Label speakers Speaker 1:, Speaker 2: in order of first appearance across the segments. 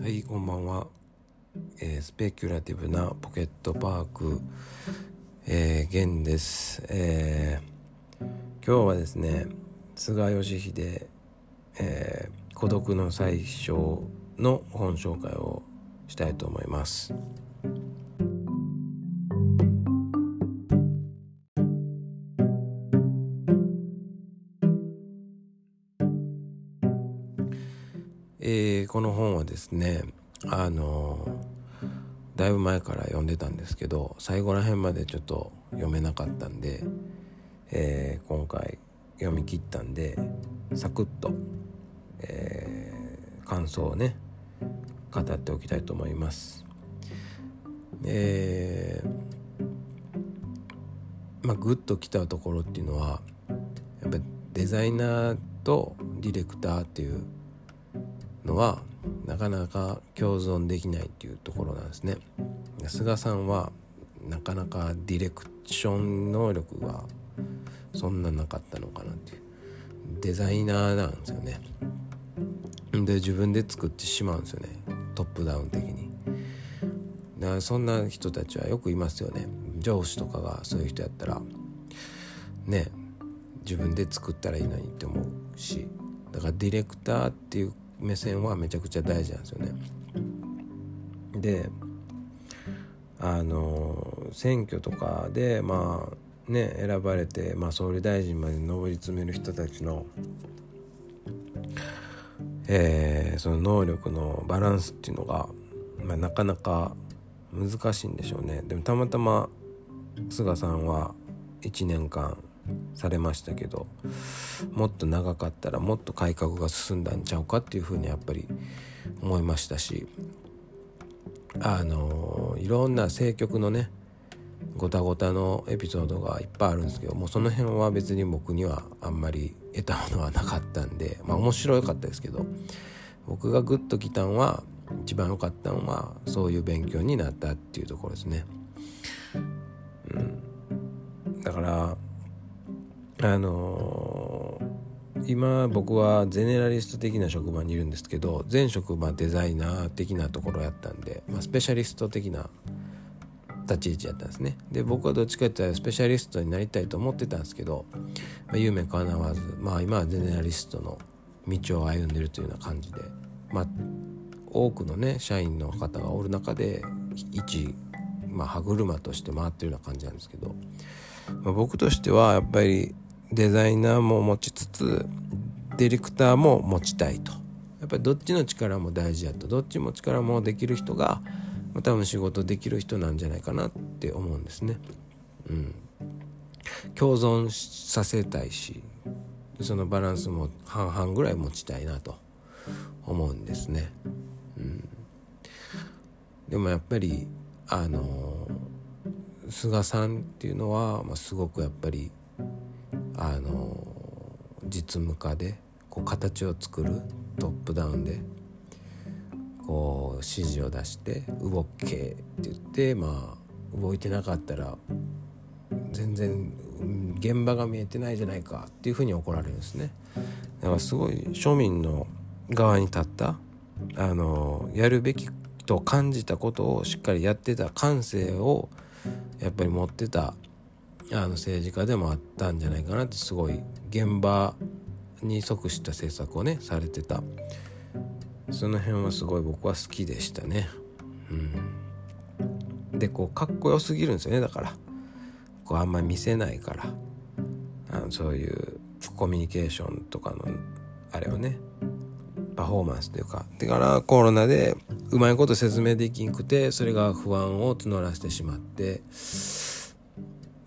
Speaker 1: はいこんばんは、えースペキュラティブなポケットパーク、えー、ゲンです、えー今日はですね菅義偉、えー孤独の最小」の本紹介をしたいと思います。えーこの本はですねあのだいぶ前から読んでたんですけど最後ら辺までちょっと読めなかったんで、えー今回読み切ったんでサクッと、えー感想をね語っておきたいと思います。えーまあグッときたところっていうのはやっぱりデザイナーとディレクターっていうのはなかなか共存できないっていうところなんですね。菅さんはなかなかディレクション能力がそんななかったのかなっていうデザイナーなんですよね。で自分で作ってしまうんですよねトップダウン的に。だからそんな人たちはよくいますよね上司とかがそういう人やったらね自分で作ったらいいのにって思うしだからディレクターっていう目線はめちゃくちゃ大事なんですよね。であの選挙とかでまあね選ばれて、まあ、総理大臣まで上り詰める人たちの、えーその能力のバランスっていうのが、まあ、なかなか難しいんでしょうね。でもたまたま菅さんは1年間されましたけどもっと長かったらもっと改革が進んだんちゃうかっていうふうにやっぱり思いましたしあのいろんな政局のねごたごたのエピソードがいっぱいあるんですけどもうその辺は別に僕にはあんまり得たものはなかったんでまあ面白かったですけど僕がグッときたんは一番良かったのはそういう勉強になったっていうところですね。うん、だからあのー今僕はゼネラリスト的な職場にいるんですけど前職場デザイナー的なところやったんで、まあ、スペシャリスト的な立ち位置やったんですね。で僕はどっちかっていうとスペシャリストになりたいと思ってたんですけど、まあ、夢叶わずまあ今はゼネラリストの道を歩んでるというような感じでまあ多くのね社員の方がおる中で一、まあ、歯車として回ってるような感じなんですけど、まあ、僕としてはやっぱりデザイナーも持ちつつディレクターも持ちたいと。やっぱりどっちの力も大事やと。どっちも力もできる人が多分仕事できる人なんじゃないかなって思うんですね。うん、共存させたいしそのバランスも半々ぐらい持ちたいなと。思うんですね。うん、でもやっぱりあの菅さんっていうのは、まあ、すごくやっぱりあの実務家でこう形を作るトップダウンでこう指示を出して「動け」って言ってまあ動いてなかったら全然現場が見えてないじゃないかっていうふうに怒られるんですね。だからすごい庶民の側に立ったあのやるべきと感じたことをしっかりやってた感性をやっぱり持ってたあの政治家でもあったんじゃないかなってすごい現場に即した政策をねされてた。その辺はすごい僕は好きでしたね。うん、でこうかっこよすぎるんですよねだから。こうあんまり見せないから。あのそういうコミュニケーションとかのあれをね。パフォーマンスというか。だからコロナでうまいこと説明できんくてそれが不安を募らせてしまって、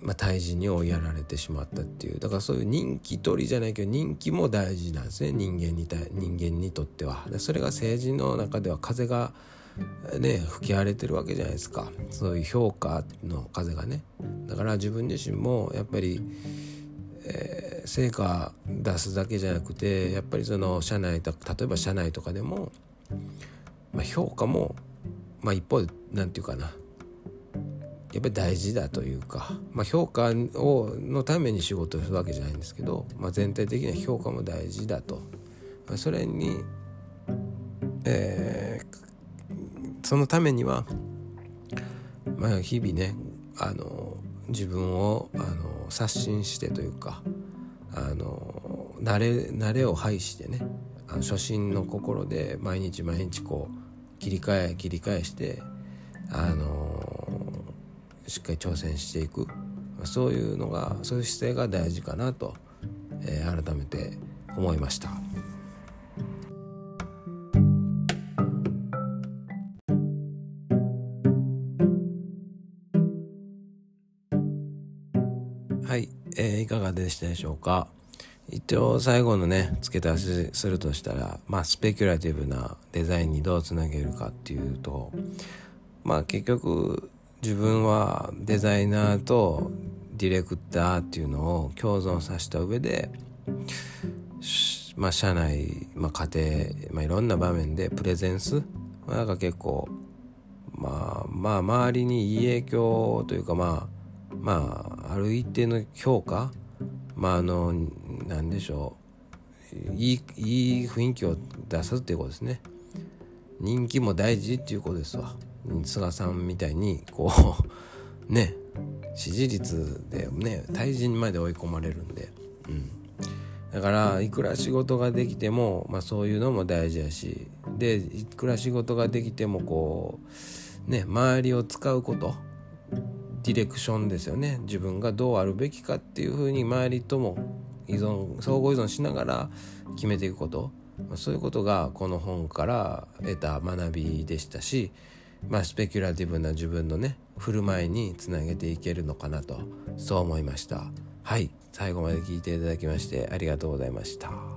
Speaker 1: まあ、退治に追いやられてしまったっていう。だからそういう人気取りじゃないけど人気も大事なんですね。人間に対人間にとっては。それが政治の中では風がね吹き荒れてるわけじゃないですか。そういう評価の風がね。だから自分自身もやっぱりえー成果出すだけじゃなくてやっぱりその社内と例えば社内とかでも、まあ、評価も、まあ、一方で何て言うかな。やっぱり大事だというか、まあ、評価をのために仕事をするわけじゃないんですけど、まあ、全体的な評価も大事だと、まあそれに、えーそのためには、まあ、日々ねあの自分をあの刷新してというかあの慣れ慣れを排してねあの初心の心で毎日毎日こう切り替え切り返してあのしっかり挑戦していくそういうのがそういう姿勢が大事かなと、えー、改めて思いました。はい、えー、いかがでしたでしょうか？一応最後のね付け足しするとしたらまあスペキュラティブなデザインにどうつなげるかっていうとまあ結局自分はデザイナーとディレクターっていうのを共存させた上でまあ社内、まあ、家庭、まあ、いろんな場面でプレゼンス、なんか結構まあまあ周りにいい影響というかまあまあある一定の評価まああの何でしょういいいい雰囲気を出すっていうことですね。人気も大事っていうことですわ。菅さんみたいにこう ね支持率でね退陣まで追い込まれるんで、うん、だからいくら仕事ができても、まあ、そういうのも大事やし。でいくら仕事ができてもこうね周りを使うこと。ディレクションですよね。自分がどうあるべきかっていうふうに周りとも依存相互依存しながら決めていくこと。そういうことがこの本から得た学びでしたし、まあ、スペキュラティブな自分のね振る舞いにつなげていけるのかなとそう思いました。はい。最後まで聞いていただきましてありがとうございました。